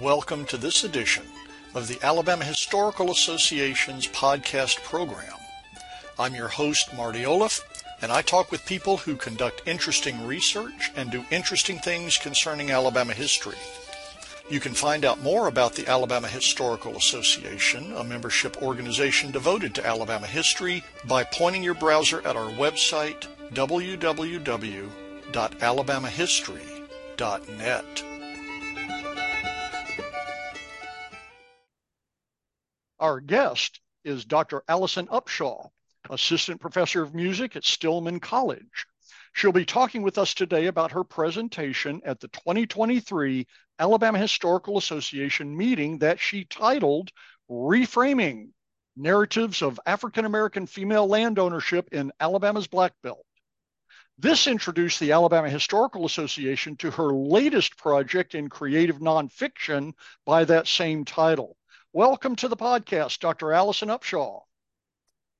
Welcome to this edition of the Alabama Historical Association's podcast program. I'm your host, Marty Olliff, and I talk with people who conduct interesting research and do interesting things concerning Alabama history. You can find out more about the Alabama Historical Association, a membership organization devoted to Alabama history, by pointing your browser at our website, www.alabamahistory.net. Our guest is Dr. Allison Upshaw, Assistant Professor of Music at Stillman College. She'll be talking with us today about her presentation at the 2023 Alabama Historical Association meeting that she titled Reframing Narratives of African American Female Land Ownership in Alabama's Black Belt. This introduced the Alabama Historical Association to her latest project in creative nonfiction by that same title. Welcome to the podcast, Dr. Allison Upshaw.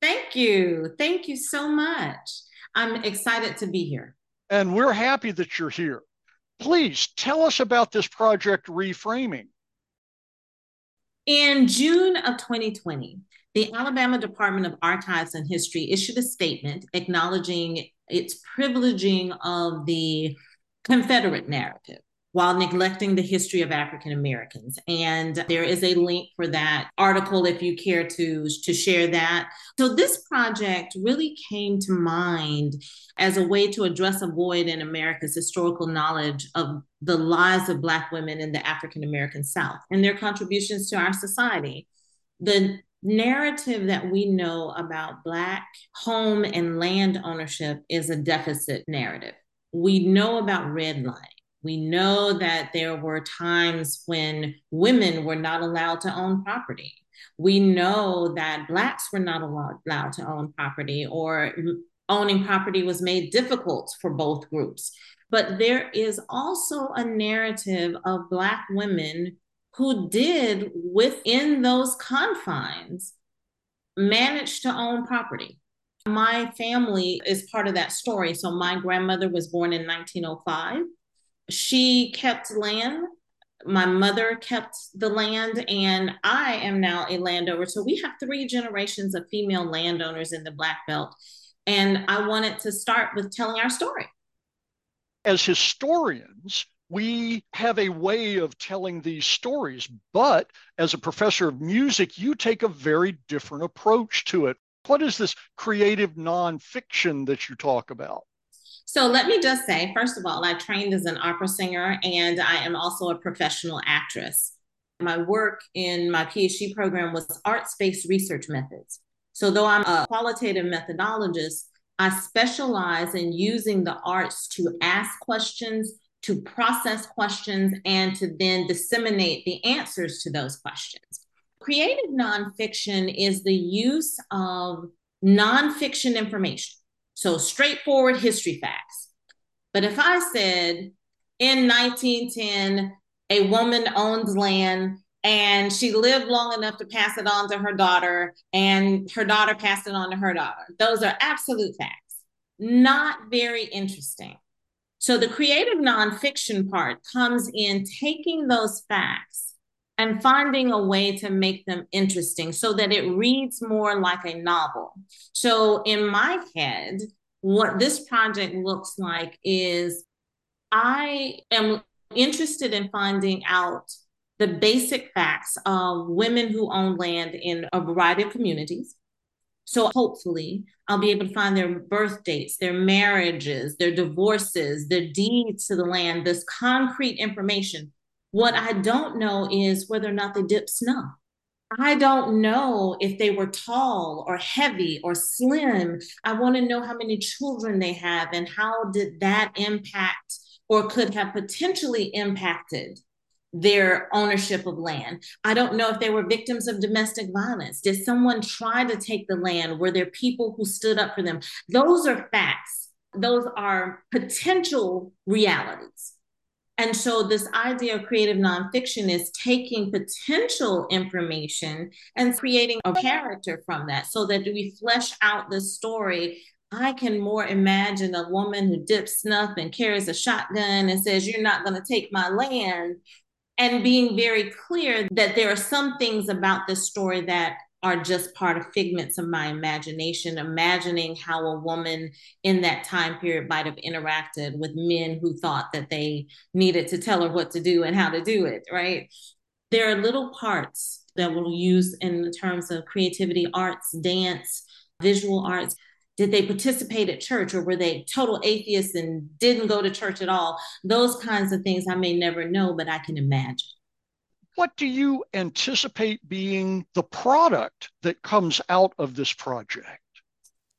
Thank you. Thank you so much. I'm excited to be here. And we're happy that you're here. Please tell us about this project reframing. In June of 2020, the Alabama Department of Archives and History issued a statement acknowledging its privileging of the Confederate narrative while neglecting the history of African Americans. And there is a link for that article if you care to, to share that. So, this project really came to mind as a way to address a void in America's historical knowledge of the lives of Black women in the African American South and their contributions to our society. The narrative that we know about Black home and land ownership is a deficit narrative. We know about redlining we know that there were times when women were not allowed to own property. We know that Blacks were not allowed, allowed to own property, or owning property was made difficult for both groups. But there is also a narrative of Black women who did, within those confines, manage to own property. My family is part of that story. So, my grandmother was born in 1905 she kept land. My mother kept the land, and I am now a landowner. So we have three generations of female landowners in the Black Belt. And I wanted to start with telling our story. As historians, we have a way of telling these stories, but as a professor of music, you take a very different approach to it. What is this creative nonfiction that you talk about? So let me just say, first of all, I trained as an opera singer and I am also a professional actress. My work in my PhD program was arts based research methods. So, though I'm a qualitative methodologist, I specialize in using the arts to ask questions, to process questions, and to then disseminate the answers to those questions. Creative nonfiction is the use of nonfiction information so straightforward history facts. But if I said in 1910, a woman owns land and she lived long enough to pass it on to her daughter, and her daughter passed it on to her daughter, those are absolute facts. Not very interesting. So the creative nonfiction part comes in taking those facts and finding a way to make them interesting so that it reads more like a novel. So, in my head, what this project looks like is I am interested in finding out the basic facts of women who own land in a variety of communities. So hopefully, I'll be able to find their birth dates, their marriages, their divorces, their deeds to the land, this concrete information what I don't know is whether or not they dip snuff. I don't know if they were tall or heavy or slim. I want to know how many children they have and how did that impact or could have potentially impacted their ownership of land. I don't know if they were victims of domestic violence. Did someone try to take the land? Were there people who stood up for them? Those are facts. Those are potential realities. And so, this idea of creative nonfiction is taking potential information and creating a character from that so that we flesh out the story. I can more imagine a woman who dips snuff and carries a shotgun and says, You're not going to take my land. and being very clear that there are some things about this story that are just part of figments of my imagination, imagining how a woman in that time period might have interacted with men who thought that they needed to tell her what to do and how to do it, right? There are little parts that we'll use in terms of creativity, arts, dance, visual arts. Did they participate at church or were they total atheists and didn't go to church at all? Those kinds of things I may never know, but I can imagine. What do you anticipate being the product that comes out of this project?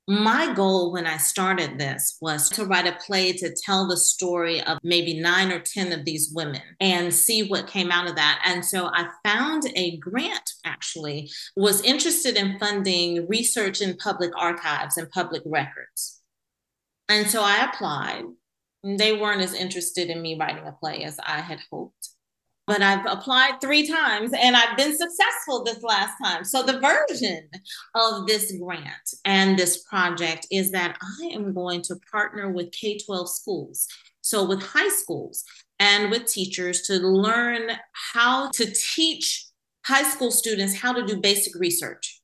My goal when I started this was to write a play to tell the story of maybe nine or 10 of these women and see what came out of that. And so I found a grant actually, was interested in funding research in public archives and public records. And so I applied. They weren't as interested in me writing a play as I had hoped but I've applied three times and I've been successful this last time. So, the version of this grant and this project is that I am going to partner with K 12 schools. So, with high schools and with teachers to learn how to teach high school students how to do basic research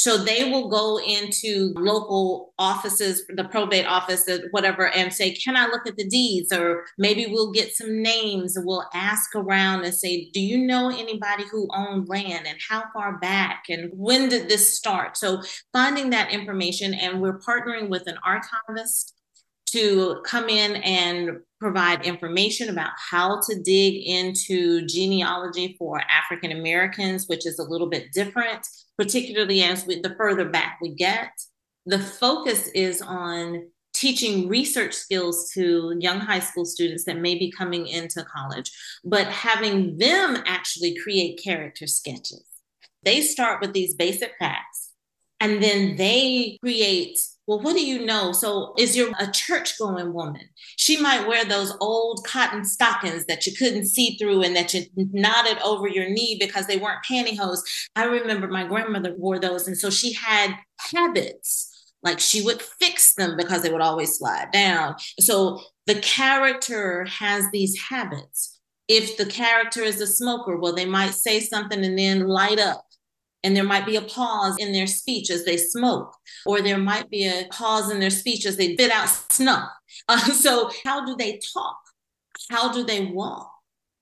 so they will go into local offices, the probate office, whatever, and say, Can I look at the deeds? Or maybe we'll get some names and we'll ask around and say, Do you know anybody who owned land and how far back and when did this start? So finding that information, and we're partnering with an archivist to come in and provide information about how to dig into genealogy for African Americans, which is a little bit different particularly as we, the further back we get. The focus is on teaching research skills to young high school students that may be coming into college, but having them actually create character sketches. They start with these basic facts and then they create well, what do you know? So, is your a church going woman? She might wear those old cotton stockings that you couldn't see through and that you knotted over your knee because they weren't pantyhose. I remember my grandmother wore those. And so she had habits like she would fix them because they would always slide down. So the character has these habits. If the character is a smoker, well, they might say something and then light up and there might be a pause in their speech as they smoke, or there might be a pause in their speech as they bit out snuff. Uh, so, how do they talk? How do they walk?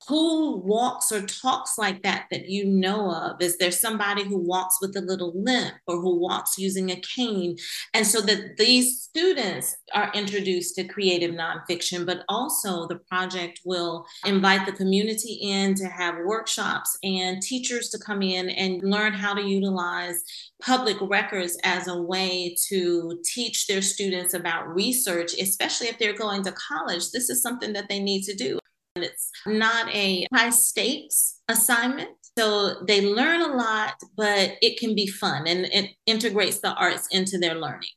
Who walks or talks like that that you know of? Is there somebody who walks with a little limp or who walks using a cane? And so that these students are introduced to creative nonfiction, but also the project will invite the community in to have workshops and teachers to come in and learn how to utilize public records as a way to teach their students about research, especially if they're going to college. This is something that they need to do. It's not a high stakes assignment. So they learn a lot, but it can be fun and it integrates the arts into their learning.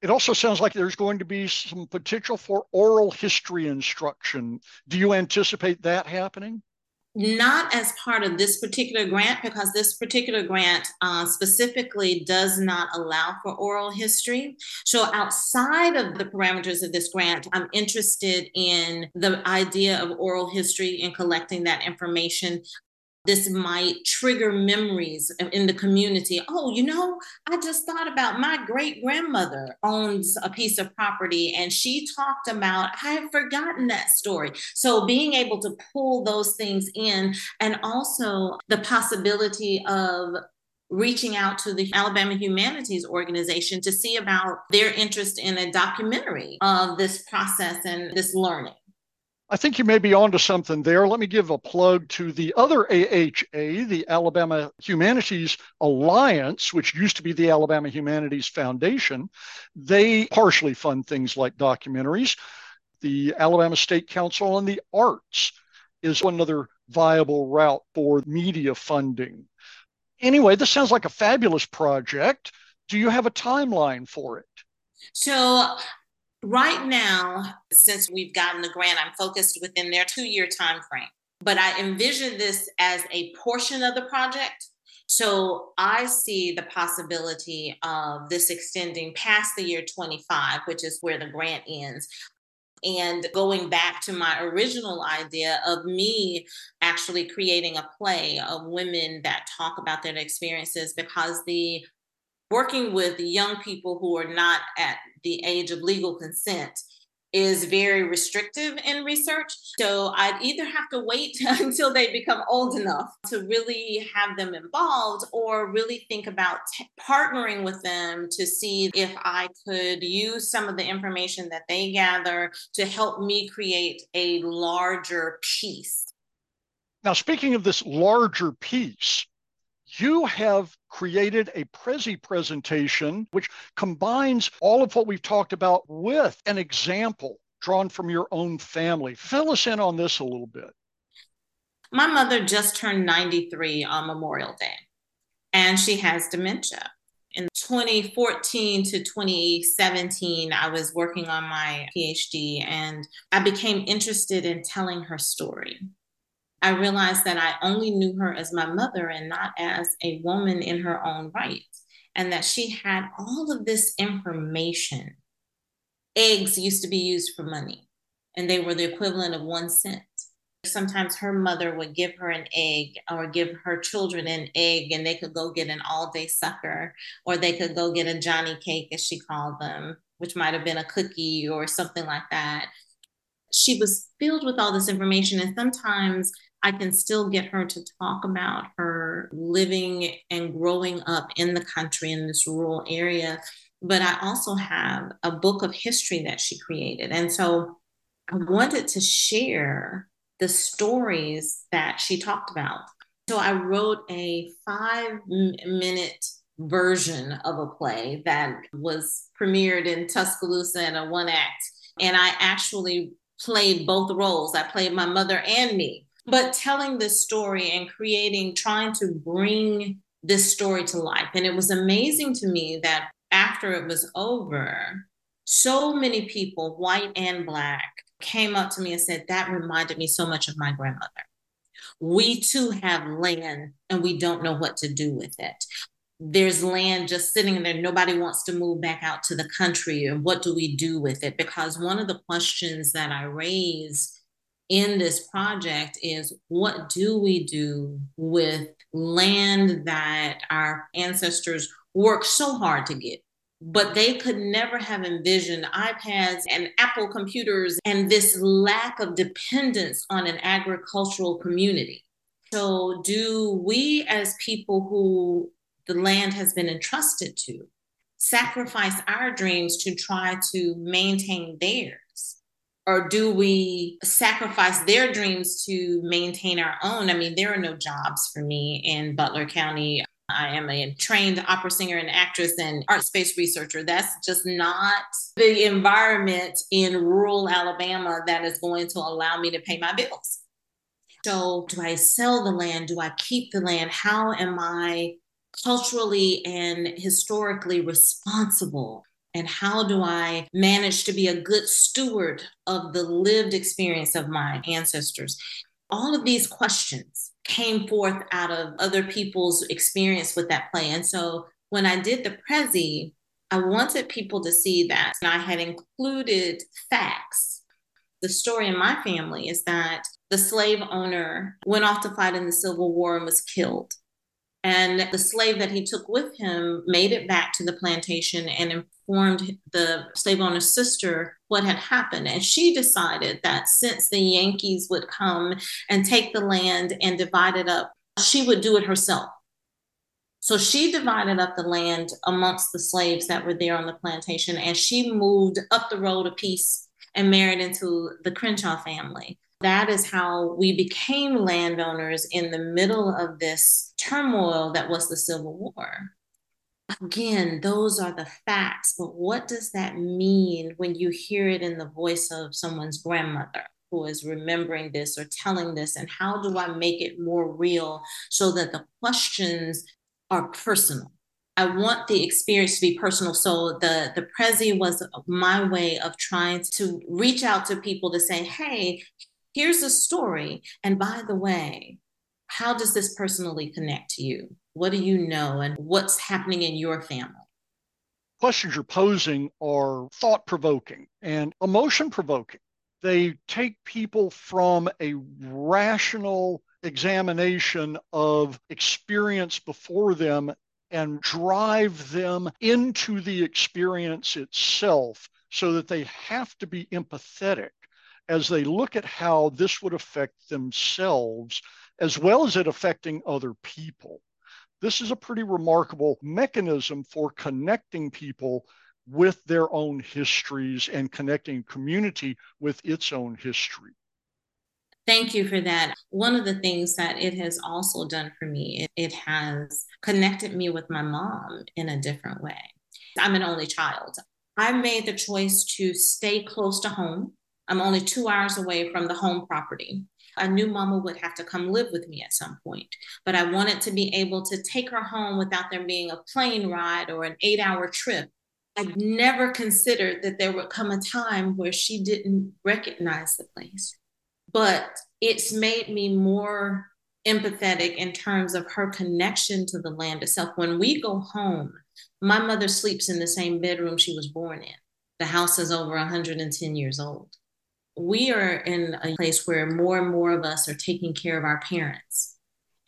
It also sounds like there's going to be some potential for oral history instruction. Do you anticipate that happening? Not as part of this particular grant because this particular grant uh, specifically does not allow for oral history. So, outside of the parameters of this grant, I'm interested in the idea of oral history and collecting that information this might trigger memories in the community. Oh, you know, I just thought about my great grandmother owns a piece of property and she talked about, I have forgotten that story. So being able to pull those things in and also the possibility of reaching out to the Alabama Humanities Organization to see about their interest in a documentary of this process and this learning. I think you may be onto something there. Let me give a plug to the other AHA, the Alabama Humanities Alliance, which used to be the Alabama Humanities Foundation. They partially fund things like documentaries. The Alabama State Council on the Arts is another viable route for media funding. Anyway, this sounds like a fabulous project. Do you have a timeline for it? So Right now, since we've gotten the grant, I'm focused within their two year time frame. But I envision this as a portion of the project. So I see the possibility of this extending past the year 25, which is where the grant ends. and going back to my original idea of me actually creating a play of women that talk about their experiences because the working with young people who are not at the age of legal consent is very restrictive in research. So I'd either have to wait until they become old enough to really have them involved or really think about t- partnering with them to see if I could use some of the information that they gather to help me create a larger piece. Now, speaking of this larger piece, you have created a Prezi presentation which combines all of what we've talked about with an example drawn from your own family. Fill us in on this a little bit. My mother just turned 93 on Memorial Day, and she has dementia. In 2014 to 2017, I was working on my PhD and I became interested in telling her story. I realized that I only knew her as my mother and not as a woman in her own right. And that she had all of this information. Eggs used to be used for money, and they were the equivalent of one cent. Sometimes her mother would give her an egg or give her children an egg, and they could go get an all day sucker, or they could go get a Johnny cake, as she called them, which might have been a cookie or something like that. She was filled with all this information, and sometimes I can still get her to talk about her living and growing up in the country in this rural area. But I also have a book of history that she created. And so I wanted to share the stories that she talked about. So I wrote a five minute version of a play that was premiered in Tuscaloosa in a one act. And I actually played both roles. I played my mother and me but mm-hmm. telling this story and creating, trying to bring this story to life. And it was amazing to me that after it was over, so many people, white and black, came up to me and said, That reminded me so much of my grandmother. We too have land and we don't know what to do with it. There's land just sitting there. Nobody wants to move back out to the country. And what do we do with it? Because one of the questions that I raise in this project is what do we do with land that our ancestors worked so hard to get? But they could never have envisioned iPads and Apple computers and this lack of dependence on an agricultural community. So, do we, as people who the land has been entrusted to, sacrifice our dreams to try to maintain theirs? Or do we sacrifice their dreams to maintain our own? I mean, there are no jobs for me in Butler County. I am a trained opera singer and actress and arts based researcher. That's just not the environment in rural Alabama that is going to allow me to pay my bills. So, do I sell the land? Do I keep the land? How am I culturally and historically responsible and how do I manage to be a good steward of the lived experience of my ancestors? All of these questions came forth out of other people's experience with that play. And so when I did the Prezi, I wanted people to see that I had included facts. The story in my family is that the slave owner went off to fight in the Civil War and was killed. And the slave that he took with him made it back to the plantation and informed the slave owner's sister what had happened. And she decided that since the Yankees would come and take the land and divide it up, she would do it herself. So she divided up the land amongst the slaves that were there on the plantation, and she moved up the road a piece and married into the Crenshaw family that is how we became landowners in the middle of this turmoil that was the Civil War. Again, those are the facts, but what does that mean when you hear it in the voice of someone's grandmother? who is remembering this or telling this and how do i make it more real so that the questions are personal i want the experience to be personal so the the prezi was my way of trying to reach out to people to say hey here's a story. And by the way, how does this personally connect to you? What do you know? And what's happening in your family? Questions you're posing are thought provoking and emotion provoking. They take people from a rational examination of experience before them and drive them into the experience itself so that they have to be empathetic as they look at how this would affect themselves as well as it affecting other people. This is a pretty remarkable mechanism for connecting people with their own histories and connecting community with its own history. Thank you for that. One of the things that it has also done for me, it, has connected me with my mom in a different way. I'm an only child. I made the choice to stay close to home. I'm only two hours away from the home property. I knew mama would have to come live with me at some point, but I wanted to be able to take her home without there being a plane ride or an eight hour trip. I never considered that there would come a time where she didn't recognize the place but it's made me more empathetic in terms of her connection to the land itself. When we go home, my mother sleeps in the same bedroom she was born in. The house is over 110 years old. We are in a place where more and more of us are taking care of our parents.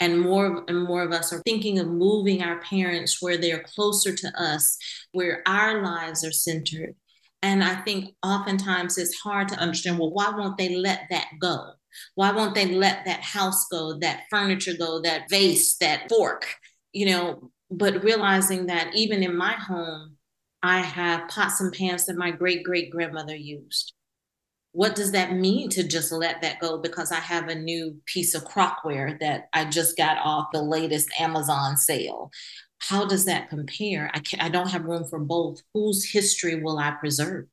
And more and more of us are thinking of moving our parents where they're closer to us, where our lives are centered. And I think oftentimes it's hard to understand well, why won't they let that go? Why won't they let that house go, that furniture go, that vase, that fork? You know, but realizing that even in my home, I have pots and pans that my great great grandmother used. What does that mean to just let that go because I have a new piece of crockware that I just got off the latest Amazon sale? how does that compare? I, can, I don't have room for both. Whose history will I preserve?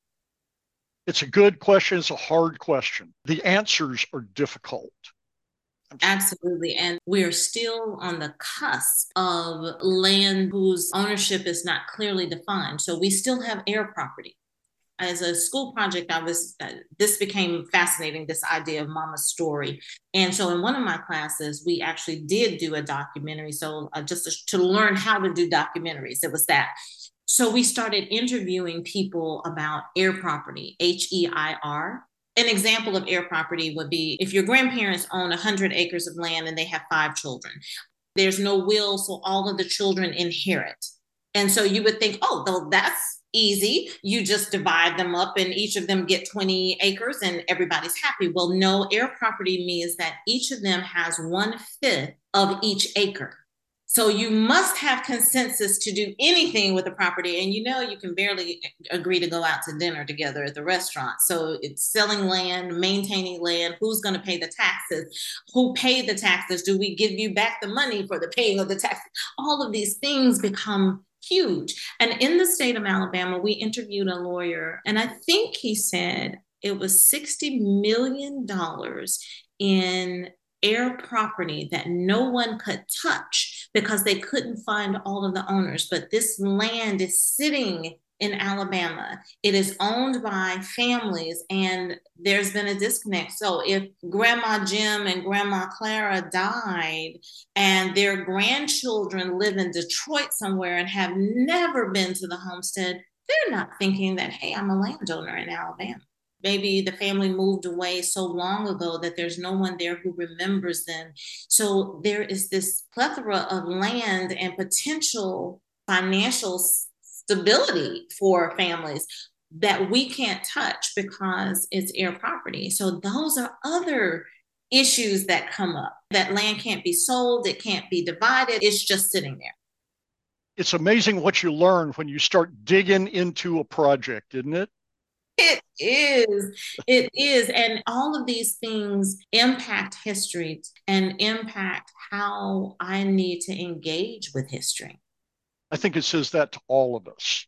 It's a good question. It's a hard question. The answers are difficult. Absolutely. And we're still on the cusp of land whose ownership is not clearly defined. So we still have heir property as a school project, I was, uh, this became fascinating, this idea of mama's story. And so in one of my classes, we actually did do a documentary. So uh, just to, to learn how to do documentaries, it was that. So we started interviewing people about heir property, H E I R. An example of heir property would be if your grandparents own 100 acres of land and they have five children. There's no will, so all of the children inherit. And so you would think, oh, though that's easy. You just divide them up and each of them get 20 acres and everybody's happy. Well, no, heir property means that each of them has one fifth of each acre. So you must have consensus to do anything with the property. And you know, you can barely agree to go out to dinner together at the restaurant. So it's selling land, maintaining land, who's going to pay the taxes, who paid the taxes, do we give you back the money for the paying of the taxes? All of these things become huge. And in the state of Alabama, we interviewed a lawyer, and I think he said it was $60 million in heir property that no one could touch because they couldn't find all of the owners. But this land is sitting in Alabama. It is owned by families, and there's been a disconnect. So, if Grandma Jim and Grandma Clara died, and their grandchildren live in Detroit somewhere and have never been to the homestead, they're not thinking that, hey, I'm a landowner in Alabama. Maybe the family moved away so long ago that there's no one there who remembers them. So there is this plethora of land and potential financial stability for families that we can't touch because it's heir property. So those are other issues that come up. That land can't be sold, it can't be divided, it's just sitting there. It's amazing what you learn when you start digging into a project, isn't it? It is. It is. And all of these things impact history and impact how I need to engage with history. I think it says that to all of us.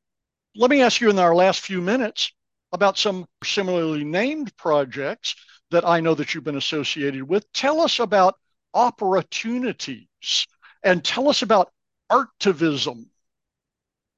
Let me ask you in our last few minutes about some similarly named projects that I know that you've been associated with. Tell us about OPERAtunities and tell us about artivism.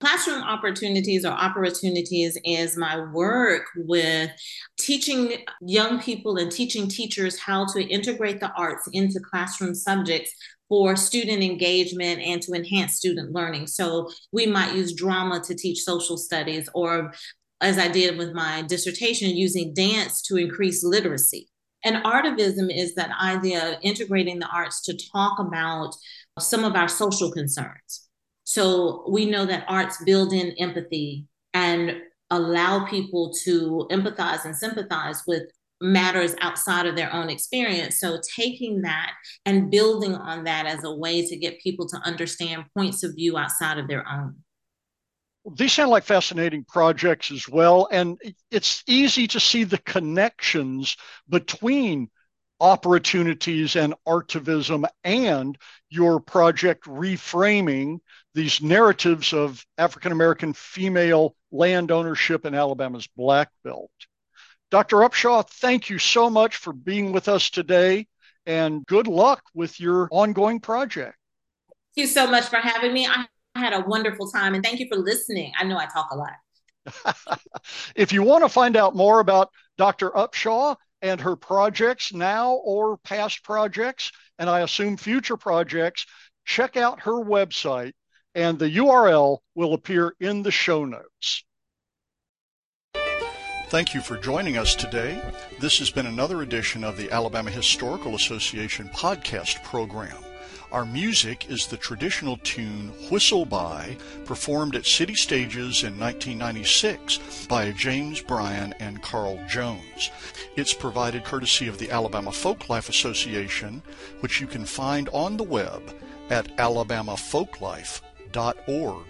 Classroom opportunities or OPERAtunities is my work with teaching young people and teaching teachers how to integrate the arts into classroom subjects for student engagement and to enhance student learning. So we might use drama to teach social studies or as I did with my dissertation, using dance to increase literacy. And artivism is that idea of integrating the arts to talk about some of our social concerns. So we know that arts build in empathy and allow people to empathize and sympathize with matters outside of their own experience. So taking that and building on that as a way to get people to understand points of view outside of their own. These sound like fascinating projects as well. And it's easy to see the connections between OPERAtunities and artivism and your project reframing these narratives of African American female land ownership in Alabama's Black Belt. Dr. Upshaw, thank you so much for being with us today and good luck with your ongoing project. Thank you so much for having me. I had a wonderful time and thank you for listening. I know I talk a lot. if you want to find out more about Dr. Upshaw and her projects now or past projects, and I assume future projects, check out her website and the URL will appear in the show notes. Thank you for joining us today. This has been another edition of the Alabama Historical Association podcast program. Our music is the traditional tune Whistle By, performed at City Stages in 1996 by James Bryan and Carl Jones. It's provided courtesy of the Alabama Folklife Association, which you can find on the web at alabamafolklife.org.